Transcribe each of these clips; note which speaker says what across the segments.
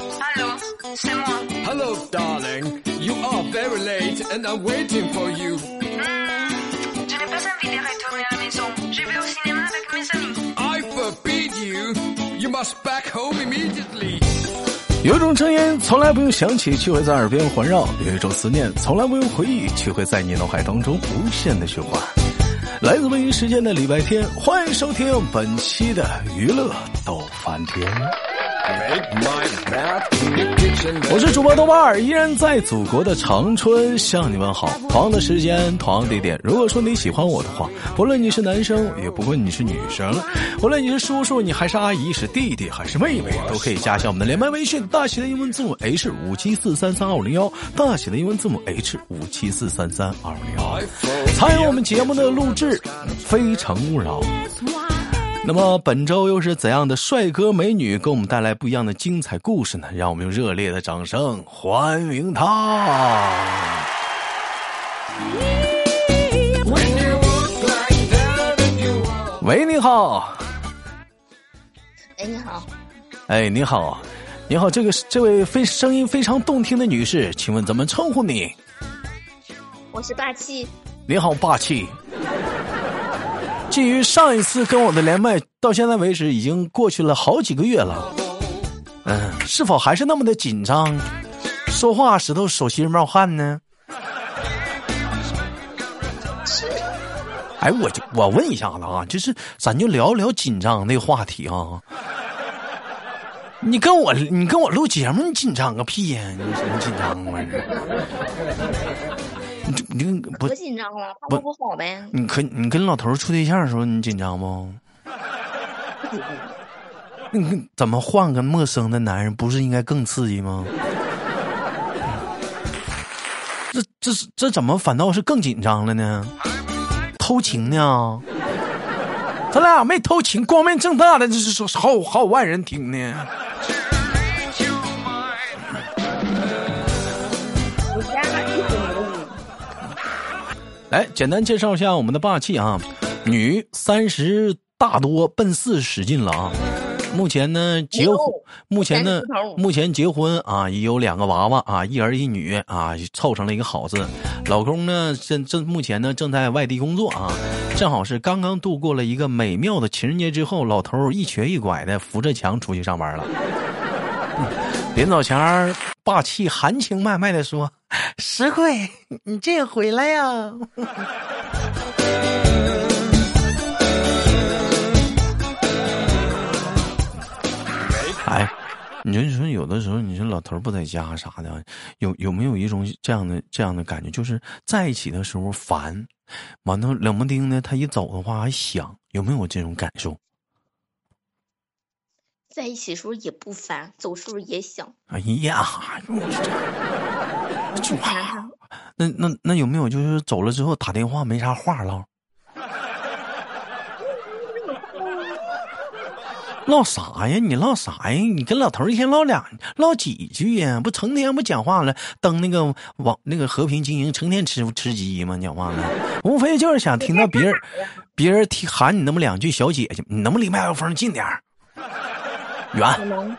Speaker 1: Allô, c'est moi.
Speaker 2: Hello, darling. You are very late and I'm waiting for you.
Speaker 1: Hmm, je n'ai pas envie de retourner à la maison. Je vais au cinéma avec mes amis.
Speaker 2: I forbid you. You must back home immediately.
Speaker 3: 有一种声音从来不用想起，却会在耳边环绕；有一种思念从来不用回忆，却会在你脑海当中无限的循环。来自北京时间的礼拜天，欢迎收听本期的娱乐逗翻天。我是主播豆瓣儿，依然在祖国的长春向你们好。同样的时间，同样的地点。如果说你喜欢我的话，不论你是男生，也不论你是女生，不论你是叔叔，你还是阿姨，是弟弟还是妹妹，都可以加下我们的连麦微信，大写的英文字母 H 五七四三三二五零幺，大写的英文字母 H 五七四三三二五零幺。参与我们节目的录制，非诚勿扰。那么本周又是怎样的帅哥美女给我们带来不一样的精彩故事呢？让我们用热烈的掌声欢迎他.喂，你好，
Speaker 4: 哎，你好，
Speaker 3: 哎，你好，你好，这个这位非声音非常动听的女士，请问怎么称呼你？
Speaker 4: 我是霸气。
Speaker 3: 你好，霸气。基于上一次跟我的连麦到现在为止已经过去了好几个月了，嗯，是否还是那么的紧张？说话时都手心冒汗呢？哎，我就我问一下子啊，就是咱就聊聊紧张那个话题啊。你跟我你跟我录节目，你紧张个屁呀、你什么紧张啊？你这你 你不
Speaker 4: 可紧张了，怕我不好呗。
Speaker 3: 你可你跟老头处对象的时候，你紧张不？你怎么换个陌生的男人，不是应该更刺激吗？这这是这怎么反倒是更紧张了呢？偷情呢？咱俩没偷情，光明正大的，这是说好好万人听呢。来，简单介绍一下我们的霸气啊，女，三十大多，奔四使劲了啊。目前呢，结婚，目前呢目前结婚啊，已有两个娃娃啊，一儿一女啊，凑成了一个好字。老公呢，正正目前呢正在外地工作啊，正好是刚刚度过了一个美妙的情人节之后，老头儿一瘸一拐的扶着墙出去上班了。临走前，霸气含情脉脉的说：“石慧，你这回来呀、哎，你说你说有的时候，你说老头不在家啥的，有有没有一种这样的这样的感觉，就是在一起的时候烦，完了冷不丁的他一走的话还想，有没有这种感受？
Speaker 4: 在一起时候也不烦，走时候也想。
Speaker 3: 哎呀，这
Speaker 4: 你看看，
Speaker 3: 那那那有没有就是走了之后打电话没啥话唠？唠啥呀？你唠啥呀？你跟老头一天唠两唠几句呀？不成天不讲话了，登那个网那个和平精英，成天吃吃鸡吗？讲话了，无非就是想听到别人别人提喊你那么两句小姐姐，你能不能离麦克风近点儿？
Speaker 2: Well.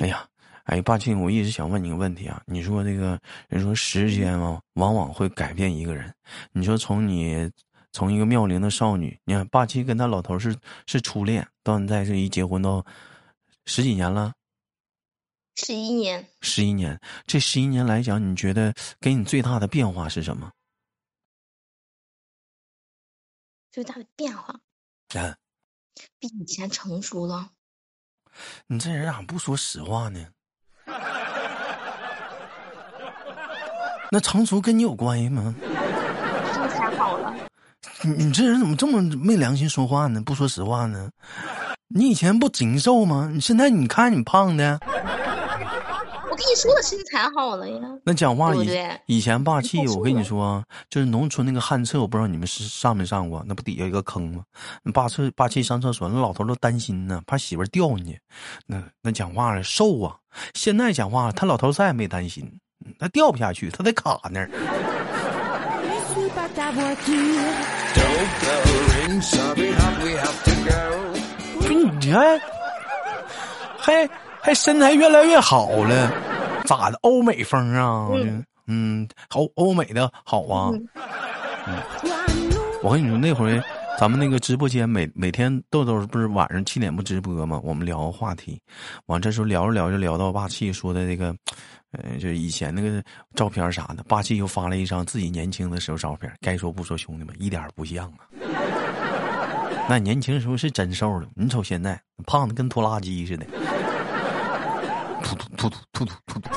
Speaker 3: 哎呀，哎，霸气，我一直想问你个问题啊。你说这个人说时间啊，往往会改变一个人。你说从你从一个妙龄的少女，你看霸气跟他老头是是初恋，到现在这一结婚到十几年了，
Speaker 4: 十一年，
Speaker 3: 十一年。这十一年来讲，你觉得给你最大的变化是什么？
Speaker 4: 最大的变化
Speaker 3: 啊，
Speaker 4: 比以前成熟了。
Speaker 3: 你这人咋不说实话呢？那成熟跟你有关系吗？
Speaker 4: 这才好了，
Speaker 3: 你你这人怎么这么没良心说话呢？不说实话呢？你以前不精瘦吗？你现在你看你胖的，
Speaker 4: 你说了，身材好了呀。
Speaker 3: 那讲话以
Speaker 4: 对对
Speaker 3: 以前霸气，我跟你说，就是农村那个旱厕，我不知道你们是上没上过，那不底下一个坑吗？霸气霸气上厕所，那老头都担心呢，怕媳妇儿掉进去。那那讲话了瘦啊，现在讲话他老头再也没担心，他掉不下去，他得卡那儿。你看，还还身材越来越好了，咋的？欧美风啊？
Speaker 4: 嗯
Speaker 3: 嗯，欧欧美的好啊。
Speaker 4: 嗯
Speaker 3: 我跟你说，那回咱们那个直播间每每天豆豆不是晚上七点不直播吗？我们聊个话题，完这时候聊着聊着聊到霸气说的那个，呃，就以前那个照片啥的，霸气又发了一张自己年轻的时候照片。该说不说，兄弟们一点不像啊。那年轻时候是真瘦了，你瞅现在胖的跟拖拉机似的，突突突突突突突突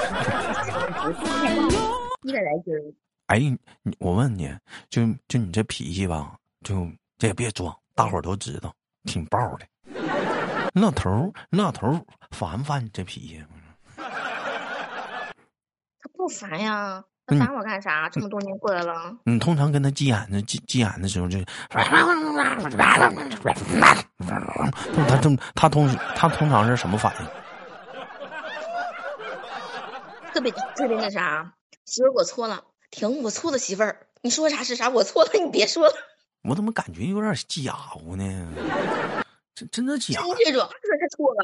Speaker 4: 一百来斤儿
Speaker 3: 哎我问你就就你这脾气吧就这也别装大伙儿都知道挺爆的那头儿那头儿烦不烦你这脾气
Speaker 4: 他不烦呀他烦我干啥这么多年过来了
Speaker 3: 你通常跟他急眼的急急眼的时候就他通他通他通常是什么反应
Speaker 4: 特别特别那啥，媳妇儿我错了，停，我错了，媳妇儿，你说啥是啥，我错了，你别说了，
Speaker 3: 我怎么感觉有点假乎呢？真真的假？
Speaker 4: 真这种，他说他错了，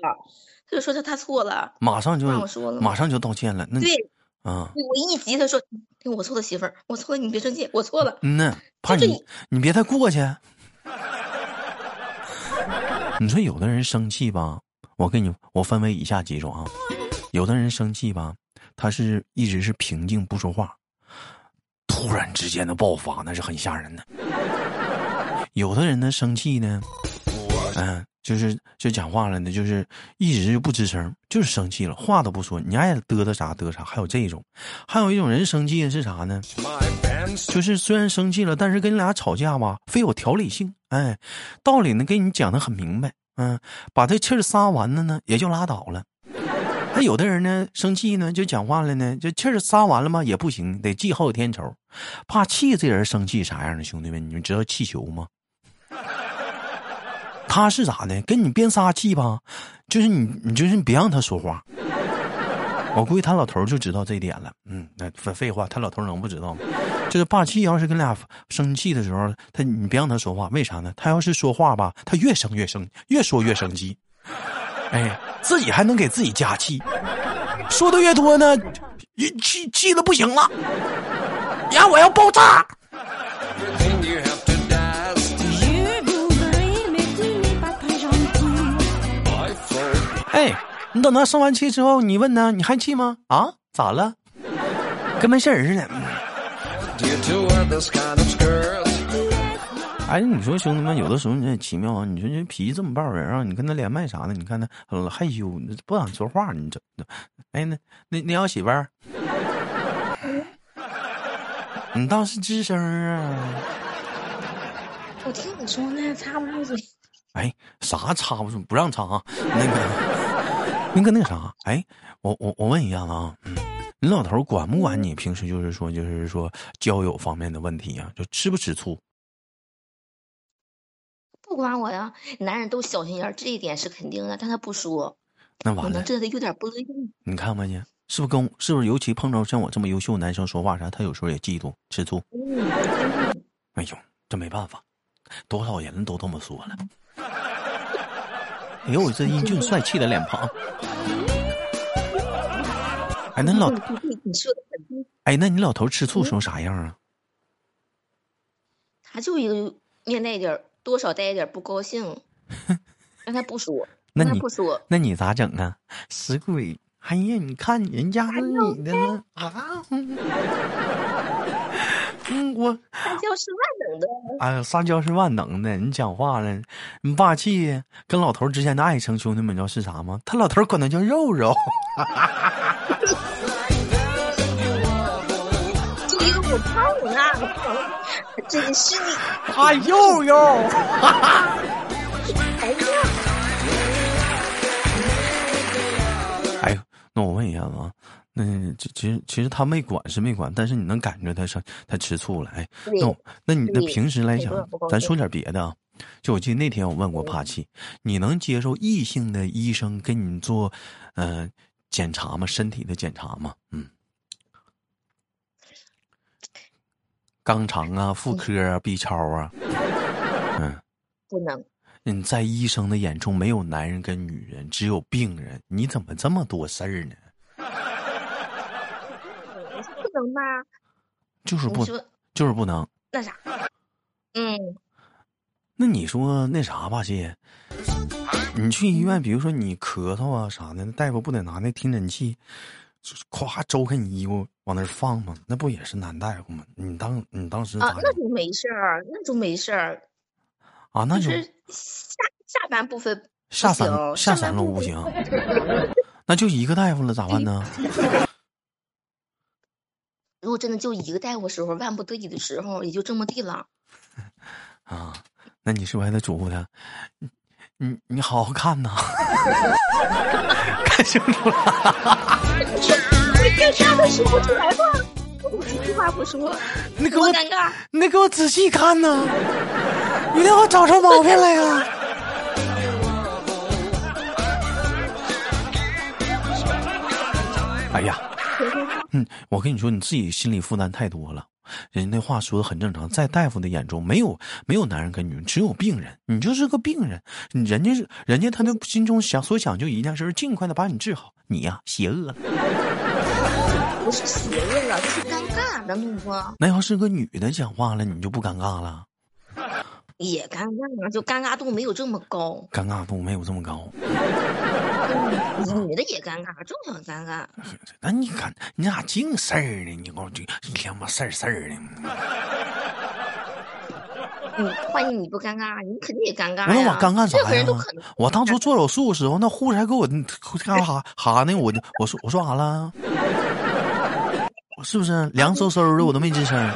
Speaker 4: 他就说他他错了，
Speaker 3: 马上就
Speaker 4: 我说了
Speaker 3: 马上就道歉了。那
Speaker 4: 对，
Speaker 3: 啊，
Speaker 4: 我一急，他说停我错了，媳妇儿，我错了，你别生气，我错了，
Speaker 3: 嗯呐，怕你你别太过去。你说有的人生气吧，我跟你我分为以下几种啊，有的人生气吧，他是一直是平静不说话，突然之间的爆发那是很吓人的。有的人呢生气呢，嗯、就是就讲话了呢，就是一直就不吱声，就是生气了，话都不说，你爱嘚嘚啥嘚啥。还有这种，还有一种人生气的是啥呢？就是虽然生气了，但是跟你俩吵架吧，非有条理性，哎，道理呢给你讲的很明白，嗯，把这气儿撒完了呢，也就拉倒了。那有的人呢，生气呢就讲话了呢，就气儿撒完了吗？也不行，得记好几天仇。怕气这人生气啥样的，兄弟们，你们知道气球吗？他是咋的？跟你边撒气吧，就是你，你就是你别让他说话。我估计他老头就知道这一点了。嗯，那废废话，他老头能不知道吗？就是霸气，要是跟俩生气的时候，他你别让他说话，为啥呢？他要是说话吧，他越生越生，越说越生气。哎呀自己还能给自己加气说的越多呢气气的不行了。呀我要爆炸。哎你等他生完气之后你问他你还气吗？啊？咋了？跟没事人似的。哎，你说兄弟们，有的时候你也奇妙啊！你说这脾气这么爆人啊，你跟他连麦啥的，你看他呃害羞，不想说话，你这，哎，那那那要媳妇儿，你倒是吱声啊！
Speaker 4: 我听你说呢，插不上嘴。
Speaker 3: 哎，啥插不住，不让插啊？那个，那个那啥，哎，我我我问一下子啊，嗯，你老头管不管你平时就是说就是说交友方面的问题啊？就吃不吃醋？
Speaker 4: 不管我呀，男人都小心眼儿，这一点是肯定的，但他不说，
Speaker 3: 那完了，
Speaker 4: 能知道他有点不乐意。
Speaker 3: 你看没见？是不是跟是不是尤其碰着像我这么优秀男生说话啥，他有时候也嫉妒吃醋？
Speaker 4: 嗯，
Speaker 3: 哎呦，这没办法，多少人都这么说了。哎呦，这英俊帅气的脸庞。哎，那老
Speaker 4: 对对对，你说的很，
Speaker 3: 哎，那你老头吃醋时候啥样啊？
Speaker 4: 他就一个面带一点儿，多少带一点不高兴，让他不说，让他
Speaker 3: 那你
Speaker 4: 不说，
Speaker 3: 那你咋整啊？死鬼！哎呀，你看人家是你的呢啊！嗯，我
Speaker 4: 撒娇是万能的。
Speaker 3: 哎呀，撒娇是万能的。你讲话了，你霸气跟老头之间的爱称，兄弟们你知道是啥吗？他老头管他叫肉肉。
Speaker 4: 就一个我胖啊，真是你，
Speaker 3: 啊，肉肉。
Speaker 4: 哎呀，
Speaker 3: 哎呦，那我问一下子啊，那其其实其实他没管是没管，但是你能感觉他上他吃醋了。哎，那我那你那平时来讲咱说点别的啊。就我记得那天我问过帕奇，你能接受异性的医生给你做，呃，检查吗？身体的检查吗？嗯，肛肠啊、妇科啊、B 超啊，嗯，
Speaker 4: 不能，
Speaker 3: 你，在医生的眼中没有男人跟女人，只有病人。你怎么这么多事儿呢？
Speaker 4: 不能吧？
Speaker 3: 就是不就是不能。
Speaker 4: 那啥？嗯，
Speaker 3: 那你说那啥吧，姐，你去医院，比如说你咳嗽啊啥的，大夫不得拿那听诊器，就是咵周开你衣服往那儿放吗？那不也是男大夫吗？你当你当时咋
Speaker 4: 啊，那就没事儿，那就没事儿，
Speaker 3: 啊？那
Speaker 4: 就
Speaker 3: 就是
Speaker 4: 下下半部分不
Speaker 3: 下三
Speaker 4: 行
Speaker 3: 下三路不行，那就一个大夫了，咋办呢？
Speaker 4: 如果真的就一个大夫时候，万不得已的时候，也就这么地了。
Speaker 3: 啊，那你是不是还得嘱咐他？你你你好好看呐，看清楚了。
Speaker 4: 你尴尬的说不出来话，我几句话不说，
Speaker 3: 你给我
Speaker 4: 多尴尬。
Speaker 3: 你得给我仔细看呐，你得给我找出毛病来呀。哎呀，嗯，我跟你说，你自己心理负担太多了。人家那话说的很正常，在大夫的眼中，没有没有男人跟女人，只有病人。你就是个病人，人家是人家他的心中想所想就一件事，尽快的把你治好。你呀、邪恶了。
Speaker 4: 不是邪恶了，就是尴尬的那个，
Speaker 3: 那要是个女的讲话了，你就不尴尬了？
Speaker 4: 也尴尬，就尴尬度没有这么高。
Speaker 3: 尴尬度没有这么高。
Speaker 4: 女的也尴尬，正常尴尬。
Speaker 3: 那你看你咋净事儿呢？你给我这一天妈事儿事儿的。
Speaker 4: 嗯，万一你不尴尬，你肯定也尴尬呀。
Speaker 3: 我尴尬啥呀
Speaker 4: 可能。？
Speaker 3: 我当初做手术的时候，那护士还给我干哈哈呢？我就我说我说啥了？我是不是凉飕飕的？我都没吱声。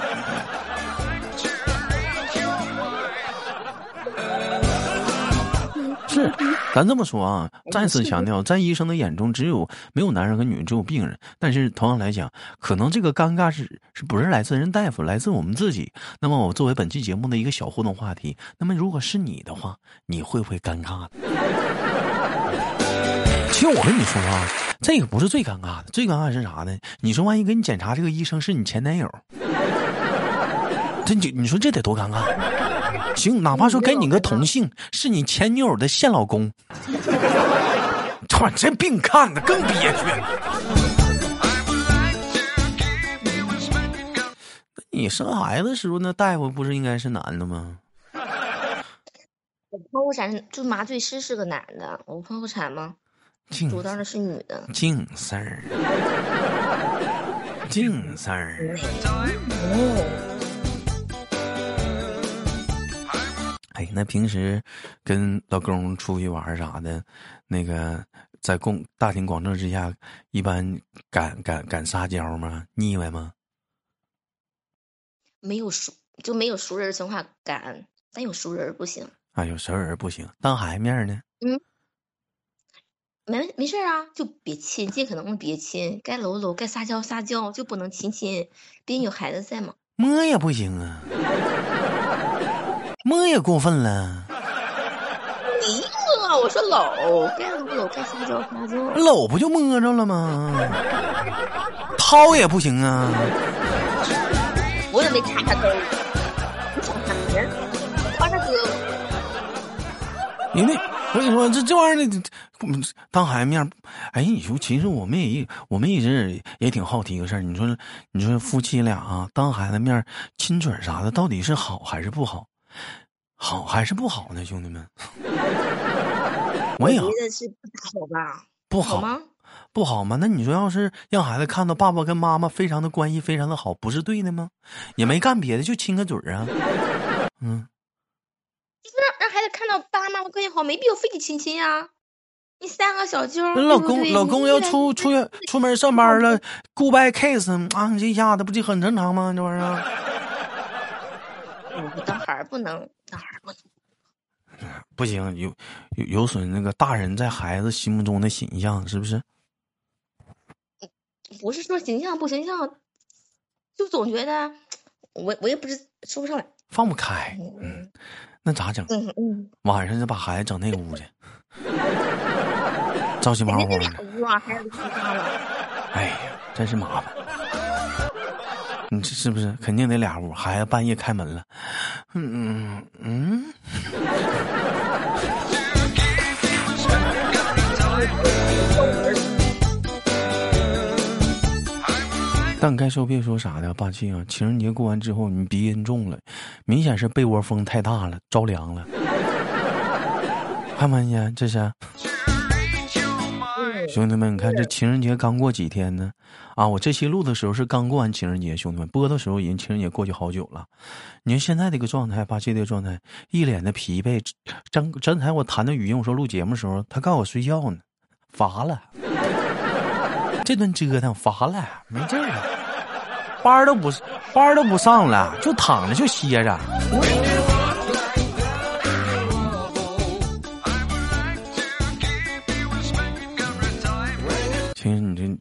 Speaker 3: 是，咱这么说啊，再次强调，在医生的眼中，只有没有男人和女人，只有病人。但是同样来讲，可能这个尴尬是是不是来自人大夫，来自我们自己。那么，我作为本期节目的一个小互动话题，那么如果是你的话，你会不会尴尬呢？其实我跟你说啊，这个不是最尴尬的，最尴尬是啥呢？你说万一给你检查这个医生是你前男友，这你你说这得多尴尬？行，哪怕说给你个同性，是你前女友的现老公，哇，这病看的更憋屈。那你生孩子时候，那大夫不是应该是男的吗？
Speaker 4: 我剖腹产就麻醉师是个男的，我剖腹产吗？
Speaker 3: 净
Speaker 4: 主刀的是女的。
Speaker 3: 净事儿，净事儿。
Speaker 4: 哦，
Speaker 3: 哎，那平时跟老公出去玩儿啥的，那个在公大庭广众之下，一般敢敢敢撒娇吗？腻歪吗？
Speaker 4: 没有熟就没有熟人情况敢，但有熟人不行。
Speaker 3: 啊，有熟人不行，当孩子面儿呢？
Speaker 4: 没没事儿啊，就别亲，尽可能的别亲，该搂搂，该撒娇撒娇，就不能亲亲，毕竟有孩子在嘛。
Speaker 3: 摸也不行啊，摸也过分了，
Speaker 4: 没有啊，我说搂，该搂搂，该撒娇撒娇。
Speaker 3: 搂不就摸着了吗？掏也不行啊，
Speaker 4: 我也没插他兜，你想啥呢？夸他哥，
Speaker 3: 你那我跟你说，这这玩意儿呢，嗯当孩子面儿，哎，你说，其实我们也一我们一直也挺好奇一个事儿，你说，你说夫妻俩啊，当孩子面亲嘴啥的，到底是好还是不好？好还是不好呢，兄弟们？我也
Speaker 4: 觉得是不好吧？
Speaker 3: 不好
Speaker 4: 好吗？
Speaker 3: 不好吗？那你说，要是让孩子看到爸爸跟妈妈非常的关系非常的好，不是对的吗？也没干别的，就亲个嘴儿啊。嗯，
Speaker 4: 就是让让孩子看到爸爸妈妈关系好，没必要非得亲亲呀。你三个小娇，
Speaker 3: 那老公老公要出出远出门上班了，goodbye kiss 啊，你这一下子不就很正常吗？这玩意儿
Speaker 4: 嗯当孩儿不能，当孩儿不能。
Speaker 3: 不行，有有有损那个大人在孩子心目中的形象，是不是？
Speaker 4: 不是说形象不形象，就总觉得我我也不是说不上来。
Speaker 3: 放不开，
Speaker 4: 嗯
Speaker 3: 那咋整？
Speaker 4: 嗯嗯，
Speaker 3: 晚上就把孩子整那屋去，着急忙慌的。哎呀，真是麻烦。你这是不是肯定得俩屋？孩子半夜开门了，嗯嗯。但该说别说啥的，霸气啊！情人节过完之后，你鼻音重了，明显是被窝风太大了，着凉了。看看见这是。兄弟们，你看这情人节刚过几天呢？啊，我这期录的时候是刚过完情人节，兄弟们播的时候已经情人节过去好久了。你看现在这个状态，八戒这个状态，一脸的疲惫。刚刚才我谈的语音，我说录节目的时候，他告诉我睡觉呢，乏了。这顿折腾乏了，没劲儿了，班都不班都不上了，就躺着就歇着。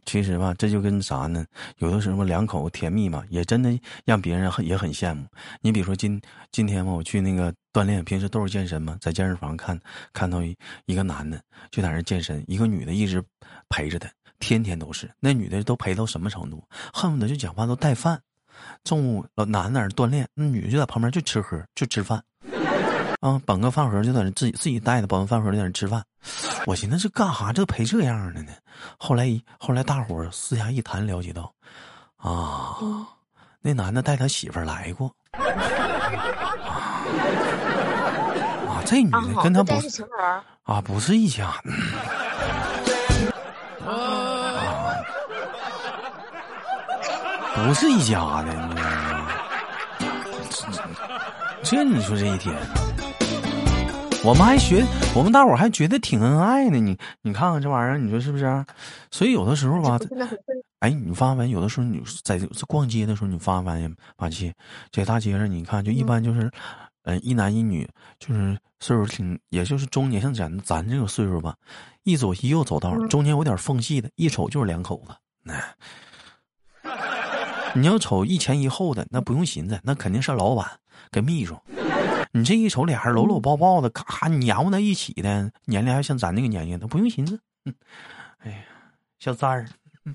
Speaker 3: 其实吧，这就跟啥呢？有的时候两口甜蜜嘛，也真的让别人很也很羡慕。你比如说今今天嘛，我去那个锻炼，平时都是健身嘛，在健身房看看到一一个男的就在那健身，一个女的一直陪着他，天天都是。那女的都陪到什么程度？恨不得就讲话都带饭。中午老男的在那锻炼，那女的就在旁边就吃喝就吃饭。啊，绑个饭盒就在那自己自己带的，绑个饭盒就在那吃饭。我寻思这干哈？这陪这样的呢？后来一后来大伙儿私下一谈，了解到，啊，那男的带他媳妇儿来过。啊，这女的跟他不啊，不是一家。啊，不是一家的，你知道吗？这这你说这一天。我们还学，我们大伙还觉得挺恩爱呢。你你看看这玩意儿，你说是不是？所以有的时候吧，哎，你发现有的时候你在逛街的时候，你发发现马七在大街上，你看就一般就是，嗯、一男一女，就是岁数挺，也就是中年，像咱咱这个岁数吧，一左一右走道，中间有点缝隙的，一瞅就是两口子。哎，你要瞅一前一后的，那不用寻思，那肯定是老板跟秘书。你这一瞅俩人搂搂抱抱的，咔黏糊在一起的，年龄还像咱那个年龄都，不用寻思。嗯，哎呀，小三儿，
Speaker 4: 你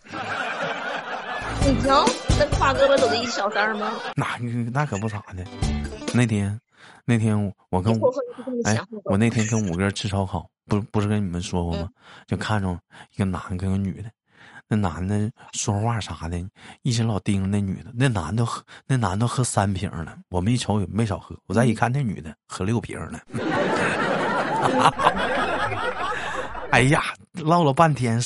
Speaker 4: 瞧，那挎胳膊走的一小三儿吗？
Speaker 3: 那那可不咋的。那天，那天我跟我哎
Speaker 4: 想，，
Speaker 3: 我那天跟五哥吃烧烤，不不是跟你们说过吗？就看着一个男的跟个女的，那男的说话啥的，一直老盯着那女的。那男的喝，那男的喝三瓶了，我们一瞅也没少喝。我再一看，那女的喝六瓶了。哎呀，唠了半天，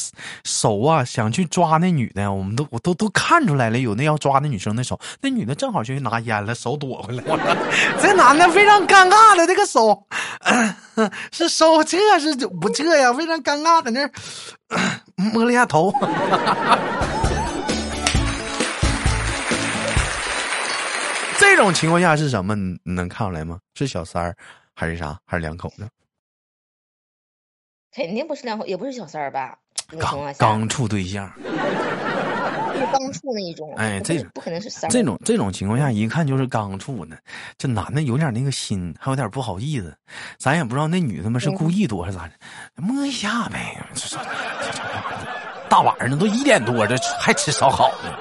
Speaker 3: 手啊想去抓那女的，我们都我都都看出来了，有那要抓那女生的手，那女的正好就去拿烟了，手躲回来了。这男的非常尴尬的这个手，是收这是不这样，非常尴尬，在那儿 摸了一下头。这种情况下是什么？你你能看出来吗？是小三儿还是啥？还是两口子？
Speaker 4: 肯定不是两口，也不是小三儿吧？
Speaker 3: 刚，刚处对象，
Speaker 4: 就是刚处那一种，
Speaker 3: 哎这
Speaker 4: 不可能是三。
Speaker 3: 这种这种情况下，一看就是刚处呢。这男的有点那个心，还有点不好意思，咱也不知道那女的们是故意多还是咋的，摸一下呗。大晚上的都一点多，这还吃烧烤呢。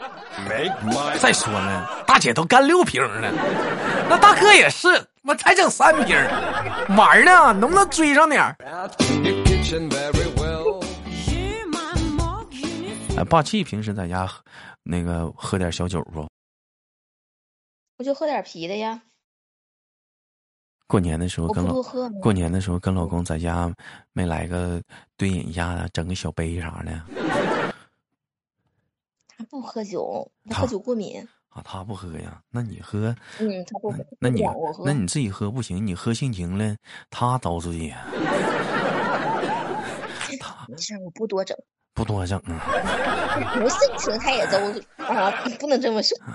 Speaker 2: Make my
Speaker 3: 再说呢，大姐都干六瓶了，那大哥也是，我才整三瓶，玩呢，能不能追上点哎，霸气平时在家喝那个喝点小酒不？
Speaker 4: 我就喝点啤的呀，
Speaker 3: 过年的时候跟老？过年的时候跟老公在家没来个对饮一下子，整个小杯啥的
Speaker 4: 他不喝酒，他
Speaker 3: 他
Speaker 4: 喝酒过敏。
Speaker 3: 啊？他不喝呀？那你喝？
Speaker 4: 嗯，他不喝。
Speaker 3: 那你那你自己喝不行，你喝性情了，他遭罪呀，
Speaker 4: 没事，我不多整。
Speaker 3: 不多整啊！
Speaker 4: 不性情他也都啊，不能这么说。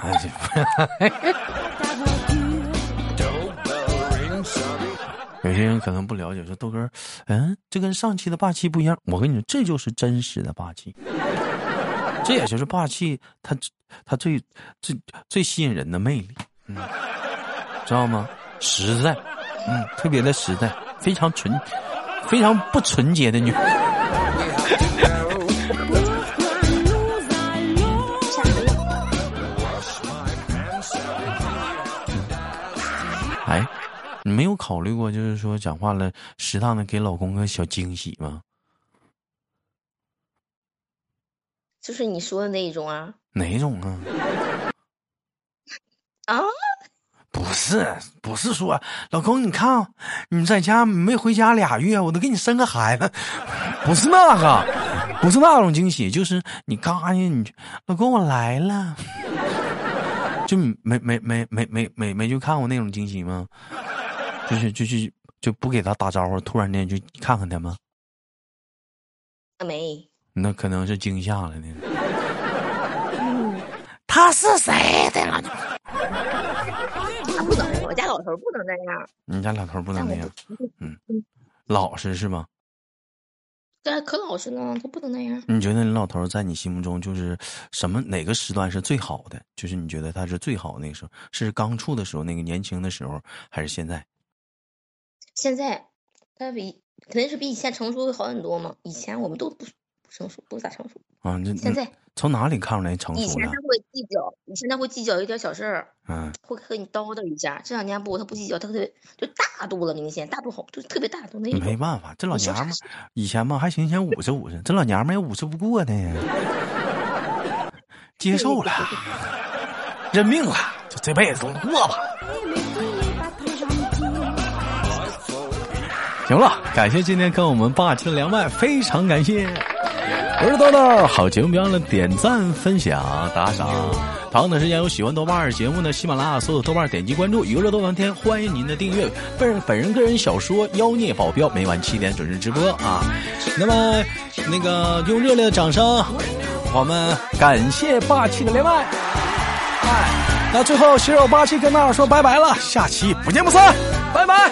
Speaker 3: 有些人可能不了解，说豆哥，嗯，这跟上期的霸气不一样。我跟你说，这就是真实的霸气，这也就是霸气他他最最最吸引人的魅力，嗯，知道吗？实在，嗯，特别的实在，非常纯，非常不纯洁的女人。你没有考虑过，就是说讲话了，适当的给老公个小惊喜吗？
Speaker 4: 就是你说的那一种啊
Speaker 3: 哪种啊？
Speaker 4: 啊！
Speaker 3: 不是，不是说老公，你看你在家没回家俩月，我都给你生个孩子，不是那个，不是那种惊喜，就是你嘎呀，你老公我来了，就没没没没没没没就看过那种惊喜吗？就是就是就不给他打招呼，突然间就看看他吗？
Speaker 4: 没，
Speaker 3: 那可能是惊吓了呢。他是谁的了？
Speaker 4: 他不能，我家老头不能那样。
Speaker 3: 你家老头不能那样，
Speaker 4: 嗯，
Speaker 3: 老实是吧？
Speaker 4: 这可老实了，他不能那样。
Speaker 3: 你觉得你老头在你心目中就是什么哪个时段是最好的？就是你觉得他是最好的那个时候，是刚处的时候，那个年轻的时候，还是现在？
Speaker 4: 现在他比肯定是比以前成熟会好很多嘛。以前我们都不不成熟，不咋成熟。
Speaker 3: 啊，那
Speaker 4: 现在
Speaker 3: 从哪里看出来成熟了
Speaker 4: 以前他？会计较，以前他会计较一点小事儿，
Speaker 3: 嗯，
Speaker 4: 会和你叨叨一下。这两年不，他不计较，他特别就大度了，明显大度好，就特别大度那种。
Speaker 3: 没办法，这老娘们儿以前嘛还行，先五十五十，这老娘们儿也五十不过呢，接受了，认命了，就这辈子都过吧。行了，感谢今天跟我们霸气的连麦，非常感谢。我是豆豆，好节目别忘了点赞、分享、打赏。同样的时间有喜欢豆瓣儿节目的喜马拉雅搜索豆瓣儿点击关注，娱乐豆瓣天，欢迎您的订阅。本本人个人小说《妖孽保镖》每晚七点准时直播啊。那么那个用热烈的掌声，我们感谢霸气的连麦。哎，那最后携手霸气跟大家说拜拜了，下期不见不散，拜拜。